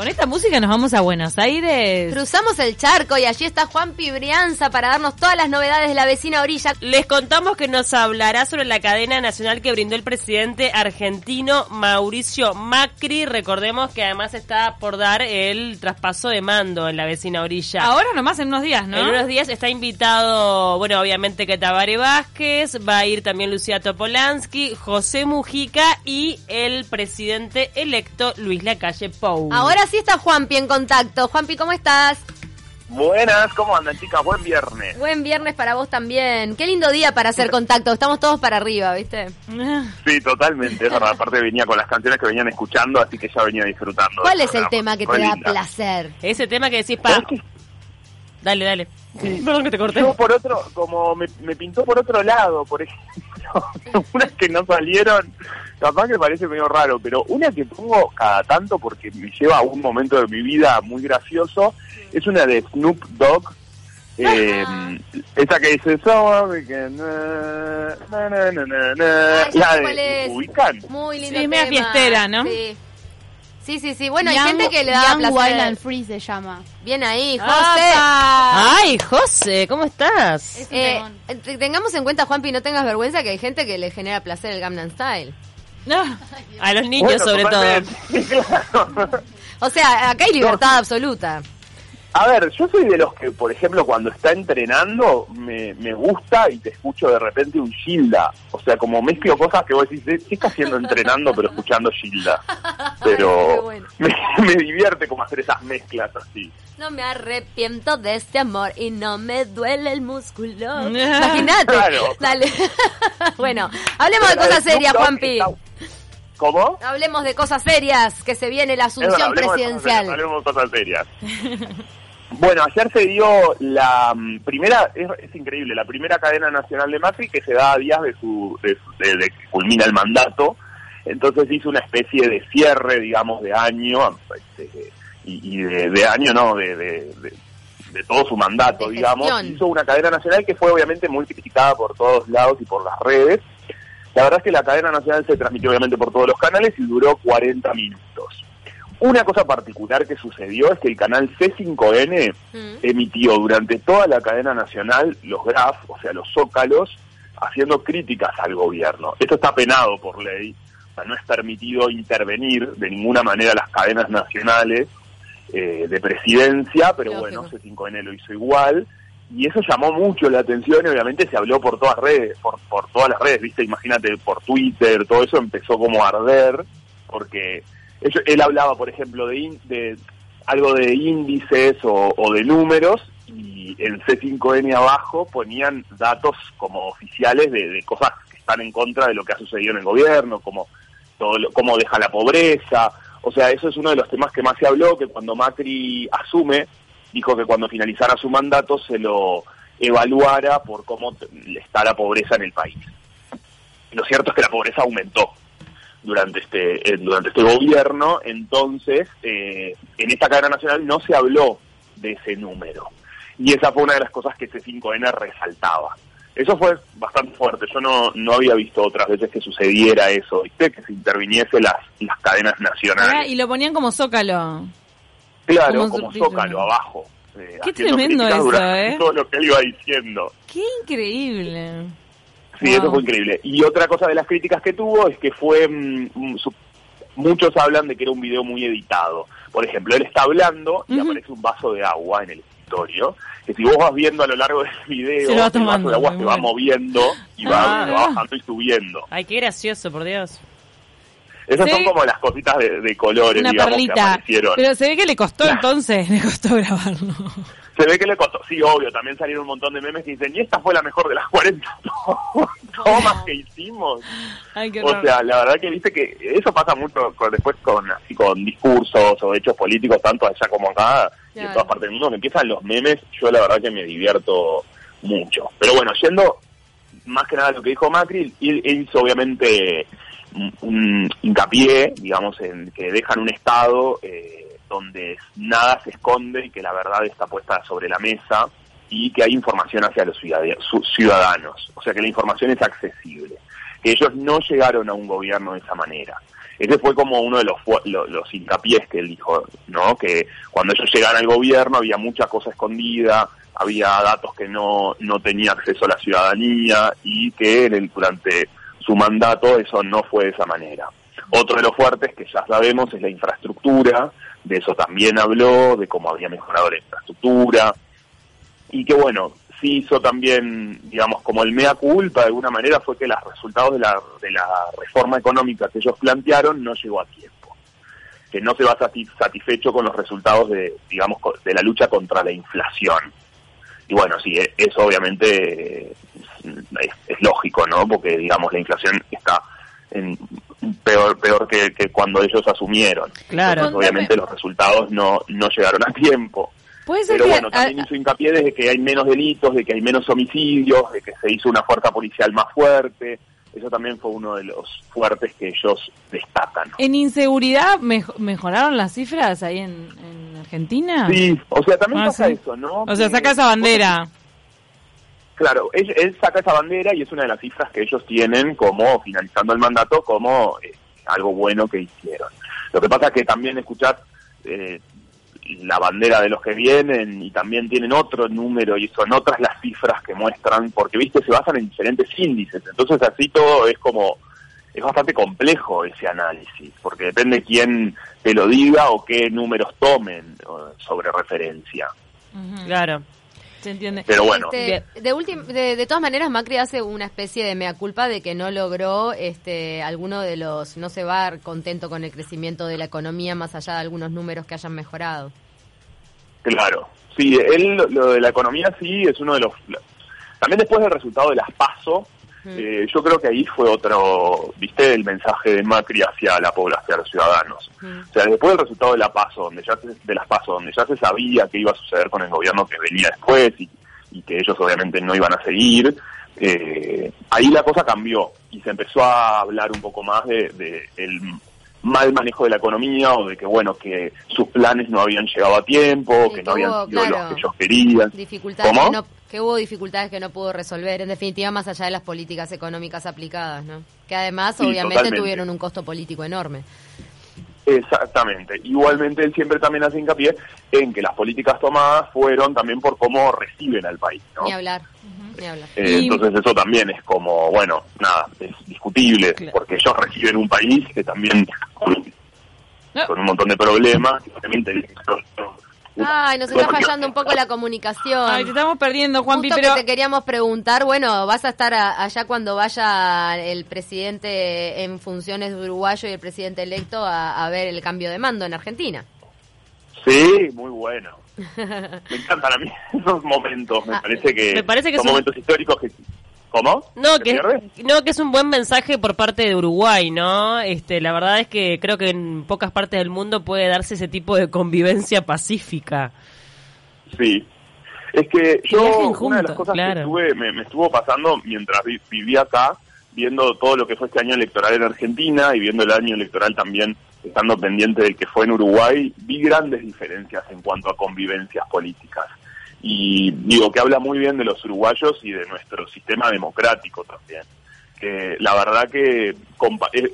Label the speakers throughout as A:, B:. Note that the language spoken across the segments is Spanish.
A: Con esta música nos vamos a Buenos Aires.
B: Cruzamos el charco y allí está Juan Pibrianza para darnos todas las novedades de la vecina orilla.
C: Les contamos que nos hablará sobre la cadena nacional que brindó el presidente argentino Mauricio Macri. Recordemos que además está por dar el traspaso de mando en la vecina orilla.
A: Ahora nomás en unos días, ¿no?
C: En unos días está invitado, bueno, obviamente que Tabare Vázquez, va a ir también Lucía Topolansky, José Mujica y el presidente electo Luis Lacalle Pou.
B: Ahora sí está Juanpi en contacto. Juanpi, ¿cómo estás?
D: Buenas, ¿cómo andan chicas? Buen viernes.
B: Buen viernes para vos también. Qué lindo día para hacer contacto. Estamos todos para arriba, ¿viste?
D: Sí, totalmente. Es verdad. Aparte venía con las canciones que venían escuchando, así que ya venía disfrutando.
B: ¿Cuál es el tema que te da placer?
C: Ese tema que decís, pa... Dale, dale. Perdón que te corté.
D: Yo por otro, como me, me pintó por otro lado, por ejemplo, unas que no salieron, capaz que parece medio raro, pero una que pongo cada tanto porque me lleva a un momento de mi vida muy gracioso, es una de Snoop Dogg, eh, esa que dice na,
B: Ay,
D: la de
B: es.
D: ubican
B: Muy lindo
A: Sí, media fiestera, ¿no?
B: Sí. Sí, sí, sí. Bueno, hay gente que le da
E: Young, Wild
B: placer.
E: and Free se llama.
B: Bien ahí, José.
A: ¡Apa!
C: Ay, José, ¿cómo estás?
E: Es
B: Eh, te- tengamos en cuenta, Juanpi, no tengas vergüenza que hay gente que le genera placer el Gangnam Style.
A: No.
C: A los niños
D: Bueno,
C: sobre todo.
D: totalmente. Claro.
B: O sea, acá hay libertad absoluta.
D: A ver, yo soy de los que, por ejemplo, cuando está entrenando, me, me gusta y te escucho de repente un Gilda. O sea, como mezclo cosas que vos decís, "Eh, ¿qué está haciendo entrenando pero escuchando Gilda? Pero
B: bueno.
D: me, me divierte como hacer esas mezclas así.
B: No me arrepiento de este amor y no me duele el músculo. Imagínate.
D: Claro.
B: Dale. bueno, hablemos de
D: Pero
B: cosas serias, Juanpi.
D: está- ¿Cómo?
B: Hablemos de cosas serias, que se viene la
D: verdad,
B: asunción
D: de
B: presidencial.
D: serias, hablemos de cosas serias. Bueno, ayer se dio la mm, primera, es, es increíble, la primera cadena nacional de Macri que se da a días de su, de, de- de que culmina el mandato. Entonces hizo una especie de cierre, digamos, de año, este, y, y de, de año no, de, de- de- de todo su mandato,
B: De
D: digamos. Hizo una cadena nacional que fue obviamente muy criticada por todos lados y por las redes. La verdad es que la cadena nacional se transmitió obviamente por todos los canales y duró 40 minutos. Una cosa particular que sucedió es que el canal C5N
B: Mm.
D: emitió durante toda la cadena nacional los graf, o sea, los zócalos, haciendo críticas al gobierno. Esto está penado por ley, o sea, no es permitido intervenir de ninguna manera las cadenas nacionales eh, de presidencia, pero
B: Lógico.
D: bueno, C5N lo hizo igual. Y eso llamó mucho la atención y obviamente se habló por todas redes, por, por todas las redes, viste, imagínate, por Twitter, todo eso empezó como a arder, porque ellos- él hablaba, por ejemplo, de, de algo de índices o, o de números y en C5N abajo ponían datos como oficiales de, de cosas que están en contra de lo que ha sucedido en el gobierno, como todo lo- cómo deja la pobreza. O sea, eso es uno de los temas que más se habló, que cuando Macri asume, dijo que cuando finalizara su mandato se lo evaluara por cómo está la pobreza en el país. Lo cierto es que la pobreza aumentó durante este eh, durante este gobierno, entonces eh, en esta cadena nacional no se habló de ese número. Y esa fue una de las cosas que C5N resaltaba. Eso fue bastante fuerte. Yo no, no había visto otras veces que sucediera eso, ¿viste? Que se interviniese las, las cadenas nacionales.
A: y lo ponían como zócalo.
D: Claro,
A: como
D: como zócalo abajo. eh,
A: Qué tremendo eso,
D: durante
A: ¿eh?
D: Todo lo que él iba diciendo.
A: Qué increíble.
D: Sí,
A: Wow.
D: eso fue increíble. Y otra cosa de las críticas que tuvo es que fue, mm, mm, su- muchos hablan de que era un video muy editado. Por ejemplo, él está hablando y aparece un vaso de agua en el escritorio, que si vos vas viendo a lo largo del video, el vaso de agua se va moviendo y va,
A: Ah.
D: va bajando y subiendo.
C: Ay, qué gracioso, por Dios.
D: Esas
A: Sí.
D: son como las cositas de, de colores,
A: Una
D: digamos, que aparecieron.
A: Pero se ve que le costó entonces, le costó grabarlo.
D: Se ve que le costó, sí, obvio, también salieron un montón de memes que dicen, y esta fue la mejor de las 40 tomas que hicimos.
A: Ay, qué
D: O
A: horror.
D: sea, la verdad que viste que eso pasa mucho con- después con así con discursos o hechos políticos, tanto allá como acá y en todas partes del mundo, que empiezan los memes, yo la verdad que me divierto mucho. Pero bueno, yendo más que nada a lo que dijo Macri, él hizo obviamente un, hincapié, digamos, en que dejan un estado eh, donde nada se esconde y que la verdad está puesta sobre la mesa y que hay información hacia los ciudadanos. O sea, que la información es accesible que ellos no llegaron a un gobierno de esa manera. ese fue como uno de los, fu- lo- los hincapiés que él dijo, ¿no? Que cuando ellos llegaron al gobierno había mucha cosa escondida, había datos que no, no tenía acceso a la ciudadanía y que en el- durante su mandato eso no fue de esa manera. Otro de los fuertes que ya sabemos es la infraestructura, de eso también habló, de cómo había mejorado la infraestructura, y que bueno, sí hizo también, digamos, como el mea culpa de alguna manera fue que los resultados de la, de la reforma económica que ellos plantearon no llegó a tiempo, que no se va sati- satisfecho con los resultados de, digamos, de la lucha contra la inflación. Y bueno, sí, e- eso obviamente es, es lógico, ¿no? Porque, digamos, la inflación está en peor peor que, que cuando ellos asumieron.
C: Claro.
D: Entonces, obviamente los resultados no, no llegaron a tiempo.
A: Puede ser
D: Pero
A: que...
D: bueno, también hizo hincapié de que hay menos delitos, de que hay menos homicidios, de que se hizo una fuerza policial más fuerte. Eso también fue uno de los fuertes que ellos destacan.
A: ¿En inseguridad mej- mejoraron las cifras ahí en, en Argentina?
D: Sí, o sea, también
A: Ah,
D: pasa
A: sí.
D: eso, ¿no?
A: O sea, saca esa bandera.
D: Claro, él, él saca esa bandera y es una de las cifras que ellos tienen como, finalizando el mandato, como eh, algo bueno que hicieron. Lo que pasa es que también escuchar eh, la bandera de los que vienen y también tienen otro número y son otras las cifras que muestran, porque, viste, se basan en diferentes índices. Entonces así todo es como, es bastante complejo ese análisis, porque depende quién te lo diga o qué números tomen sobre referencia.
C: Claro.
A: Se entiende.
D: Pero bueno,
B: Este, de, ultim- de, de todas maneras, Macri hace una especie de mea culpa de que no logró este, alguno de los. No se va contento con el crecimiento de la economía más allá de algunos números que hayan mejorado.
D: Claro, sí, él lo- lo de la economía sí es uno de los... También después del resultado de las PASO, eh, yo creo que ahí fue otro, viste, el mensaje de Macri hacia la población, hacia los ciudadanos. O sea, después del resultado de la PASO, donde ya se, de las PASO, donde ya se sabía qué iba a suceder con el gobierno que venía después y, y que ellos obviamente no iban a seguir, eh, ahí la cosa cambió y se empezó a hablar un poco más de, de el mal manejo de la economía o de que bueno que sus planes no habían llegado a tiempo,
B: Sí,
D: que no habían
B: hubo,
D: sido
B: claro,
D: los que ellos querían.
B: Dificultades
D: ¿Cómo?
B: que, no, que hubo dificultades que no pudo resolver, en definitiva, más allá de las políticas económicas aplicadas, ¿no? Que además,
D: Sí,
B: obviamente,
D: totalmente.
B: tuvieron un costo político enorme.
D: Exactamente. Igualmente él siempre también hace hincapié en que las políticas tomadas fueron también por cómo reciben al país, ¿no?
B: Ni hablar.
D: Eh,
A: Y-
D: Entonces eso también es como, bueno, nada, es discutible,
C: Claro.
D: porque ellos reciben un país que también con,
A: No.
D: con un montón de problemas,
B: Ay, nos está fallando un poco la comunicación.
A: Ay, te estamos perdiendo, Juanpi,
B: Justo
A: pero...
B: que te queríamos preguntar, bueno, vas a estar a- allá cuando vaya el presidente en funciones de uruguayo y el presidente electo a, a ver el cambio de mando en Argentina.
D: Sí, muy bueno. Me encantan a mí esos momentos, me
B: Ah,
D: parece que,
C: me parece que
D: son
C: es un-
D: momentos históricos que... ¿Cómo?
C: No,
D: ¿Se
C: que, no, que es un buen mensaje por parte de Uruguay, ¿no? Este, la verdad es que creo que en pocas partes del mundo puede darse ese tipo de convivencia pacífica.
D: Sí. Es que yo, una de las cosas
C: claro.
D: que estuve, me, me estuvo pasando mientras vi- vivía acá, viendo todo lo que fue este año electoral en Argentina y viendo el año electoral también estando pendiente del que fue en Uruguay, vi grandes diferencias en cuanto a convivencias políticas. Y digo que habla muy bien de los uruguayos y de nuestro sistema democrático también. Que la verdad que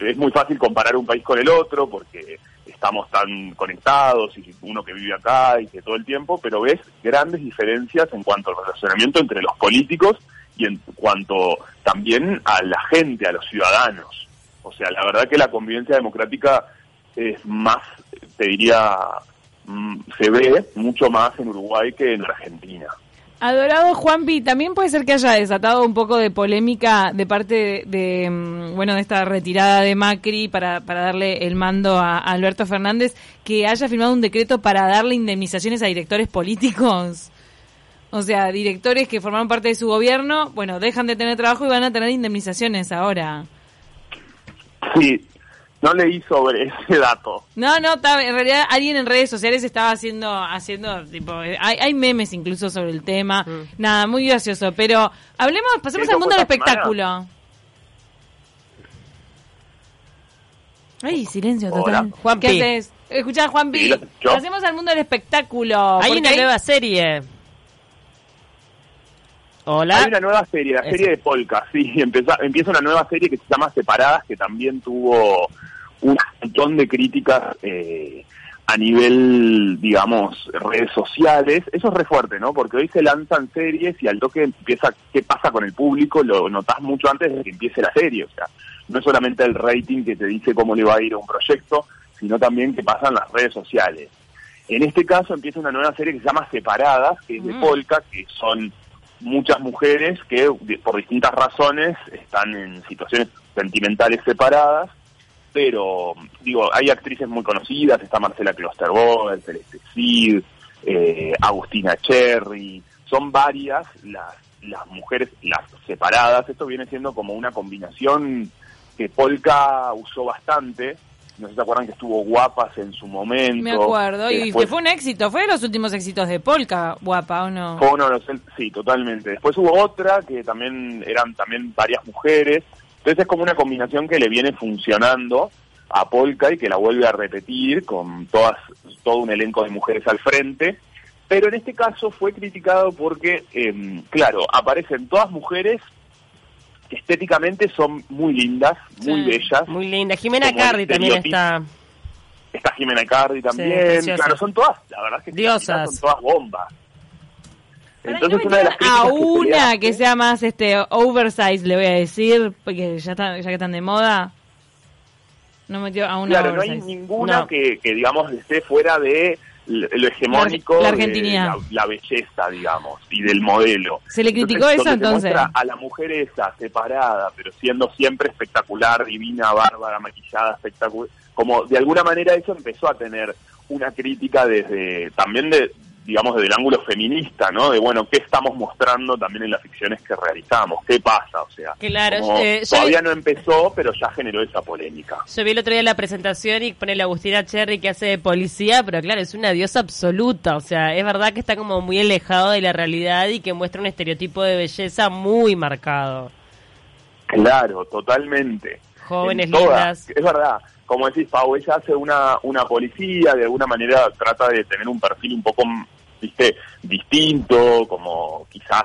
D: es muy fácil comparar un país con el otro porque estamos tan conectados y uno que vive acá y que todo el tiempo, pero ves grandes diferencias en cuanto al relacionamiento entre los políticos y en cuanto también a la gente, a los ciudadanos. O sea, la verdad que la convivencia democrática es más, te diría, mm, se ve mucho más en Uruguay que en Argentina.
A: Adorado Juanpi, también puede ser que haya desatado un poco de polémica de parte de, de, mm, bueno de esta retirada de Macri para, para darle el mando a, a Alberto Fernández, que haya firmado un decreto para darle indemnizaciones a directores políticos. O sea, directores que formaron parte de su gobierno, bueno, dejan de tener trabajo y van a tener indemnizaciones ahora.
D: Sí, no leí sobre ese dato.
A: No, no, en realidad alguien en redes sociales estaba haciendo, haciendo, tipo, hay, hay memes incluso sobre el tema. Nada, muy gracioso. Pero hablemos, pasemos
D: ¿Eso
A: al mundo del
D: semana?
A: espectáculo. Ay, silencio
D: Hola.
A: total.
C: Juanpi.
A: ¿Qué haces? Escuchá,
D: lo escucho.
A: Pasemos al mundo del espectáculo.
C: Hay una nueva serie. Hola.
D: Hay una nueva serie, la
C: Eso.
D: serie de Polka, sí, empieza, empieza una nueva serie que se llama Separadas, que también tuvo un montón de críticas eh, a nivel, digamos, redes sociales. Eso es re fuerte, ¿no? Porque hoy se lanzan series y al toque empieza, ¿qué pasa con el público? Lo notas mucho antes de que empiece la serie. O sea, no es solamente el rating que te dice cómo le va a ir a un proyecto, sino también qué pasa en las redes sociales. En este caso empieza una nueva serie que se llama Separadas, que es de
A: Mm.
D: Polka, que son muchas mujeres que por distintas razones están en situaciones sentimentales separadas, pero digo, hay actrices muy conocidas, está Marcela Klosterboer, Celeste Cid, eh, Agustina Cherry, son varias las, las mujeres, las separadas, esto viene siendo como una combinación que Polka usó bastante, no sé si se acuerdan que estuvo guapas en su momento.
A: Me acuerdo, y
D: después-
A: que fue un éxito, fue de los últimos éxitos de Polka, guapa, ¿o no?
D: fue uno de los- sí, totalmente. Después hubo otra que también eran también varias mujeres. Entonces es como una combinación que le viene funcionando a Polka y que la vuelve a repetir con todas todo un elenco de mujeres al frente. Pero en este caso fue criticado porque, em, claro, aparecen todas mujeres que estéticamente son muy lindas, muy
A: Sí.
D: bellas.
C: Muy linda. Jimena
D: Como
C: Cardi también está.
D: Está Jimena Cardi también. claro, son todas, la verdad es que
C: Diosas.
D: son todas bombas. Entonces
A: no
D: una de las
A: a
D: que
A: una que sea más este oversize, le voy a decir, porque ya, están, ya que están de moda. No metió a una
D: Claro, no hay ninguna
C: No.
D: que, que, digamos, esté fuera de lo hegemónico,
A: La- la
D: de la, la belleza, digamos, y del modelo.
A: ¿Se le criticó eso, entonces?
D: a la mujer esa, separada, pero siendo siempre espectacular, divina, bárbara, maquillada, espectacular. Como de alguna manera eso empezó a tener una crítica desde, también de, digamos, desde el ángulo feminista, ¿no? De, bueno, ¿qué estamos mostrando también en las ficciones que realizamos? ¿Qué pasa? O sea,
C: Claro,
D: como
C: eh,
D: todavía no empezó, pero ya generó esa polémica.
C: Yo vi el otro día la presentación y pone la Agustina Cherry que hace de policía, pero claro, es una diosa absoluta. O sea, es verdad que está como muy alejado de la realidad y que muestra un estereotipo de belleza muy marcado.
D: Claro, totalmente.
C: Jóvenes
D: todas.
C: lindas.
D: Es verdad, como decís, Pau, ella hace una, una policía, de alguna manera trata de tener un perfil un poco, viste, distinto, como quizás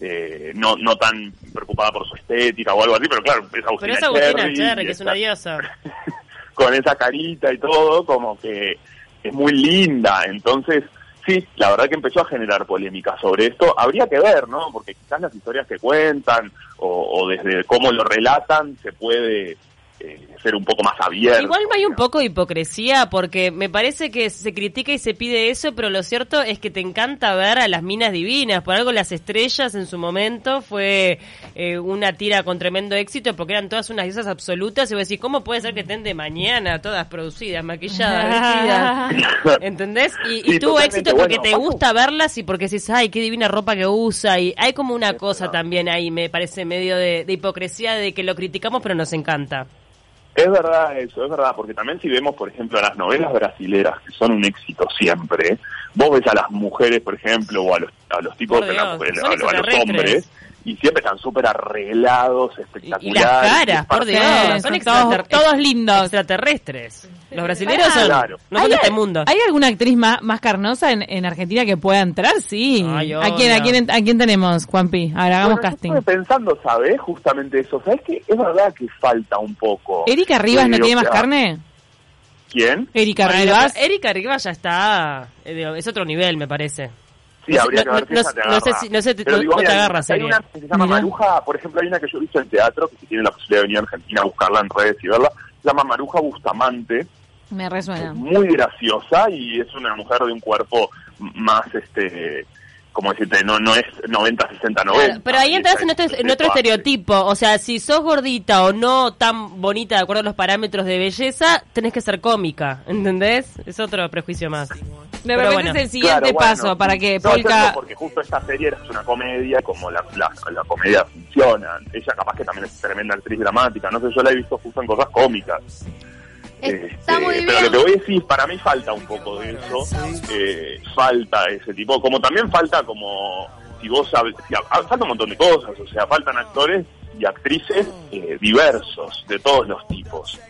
D: eh, no, no tan preocupada por su estética o algo así, pero claro, es Agustina
C: Pero es Agustina
D: Cherry,
C: que es una diosa.
D: con esa carita y todo, como que es muy linda. Entonces, sí, la verdad que empezó a generar polémica sobre esto. Habría que ver, ¿no? Porque quizás las historias que cuentan o, o desde cómo lo relatan se puede eh, ser un poco más abierto.
C: Igual hay un poco de hipocresía porque me parece que se critica y se pide eso, pero lo cierto es que te encanta ver a las minas divinas. Por algo las estrellas en su momento fue eh, una tira con tremendo éxito porque eran todas unas diosas absolutas. Y vos decís, ¿cómo puede ser que estén de mañana todas producidas, maquilladas, vestidas? ¿Entendés? Y, tuvo éxito porque
D: Bueno,
C: te
D: Paco.
C: gusta verlas y porque decís, ay, qué divina ropa que usa. Y hay como una
D: Es
C: cosa
D: verdad.
C: también ahí, me parece medio de, de hipocresía de que lo criticamos pero nos encanta.
D: Es verdad eso, es verdad, porque también si vemos, por ejemplo, las novelas brasileras, que son un éxito siempre, vos ves a las mujeres, por ejemplo, o a los, a los tipos,
C: Dios,
D: a, a los hombres, y siempre están súper arreglados, espectaculares.
C: y las caras, por Dios, son
A: todos, todos lindos.
C: extraterrestres. Los brasileños son,
D: Claro.
C: no son
A: ¿Hay,
C: de este mundo.
A: ¿Hay alguna actriz más, más carnosa en, en Argentina que pueda entrar? Sí.
C: Ay,
A: ¿A, quién, a, quién, ¿A quién tenemos, Juanpi? Ahora hagamos
D: Bueno, yo
A: casting.
D: estuve pensando, ¿sabes? Justamente eso. ¿Sabes qué? Es verdad que falta un poco.
A: ¿Erika Rivas no tiene más carne?
D: ¿Quién?
A: ¿Erika
C: Bueno,
A: Rivas?
C: Erika Rivas ya está, eh, es otro nivel, me parece.
D: Sí,
C: No sé-
D: que ver si
C: no-
D: esa te
C: no sé
D: agarra.
C: si- no sé-
D: Pero
C: no-
D: digo,
C: no te
D: mira,
C: agarra
D: Hay una que se llama
A: Mira.
D: Maruja, por ejemplo, hay una que yo he visto en teatro, que si tienen la posibilidad de venir a Argentina a buscarla en redes y verla, se llama Maruja Bustamante,
A: Me resuena.
D: es muy graciosa y es una mujer de un cuerpo más, este, como decirte, no, no es 90, 60, 90.
C: Claro, pero ahí entras en otro, en estereotipo. O sea, si sos gordita o no tan bonita de acuerdo a los parámetros de belleza, tenés que ser cómica, ¿entendés? Es otro prejuicio más.
A: De
C: Pero
A: repente
C: bueno.
A: es el siguiente
D: Claro, bueno,
A: paso para que
D: no,
A: Polka...
D: porque justo esta serie es una comedia, como la, la, la comedia funciona. Ella capaz que también es tremenda actriz dramática, no sé, yo la he visto justo en cosas cómicas.
B: Está
D: Este,
B: muy
D: Pero lo que voy a decir, para mí falta un poco de eso, eh, falta ese tipo, como también falta como, si vos, hab- si hab- falta un montón de cosas, o sea, faltan actores y actrices eh, diversos, de todos los tipos.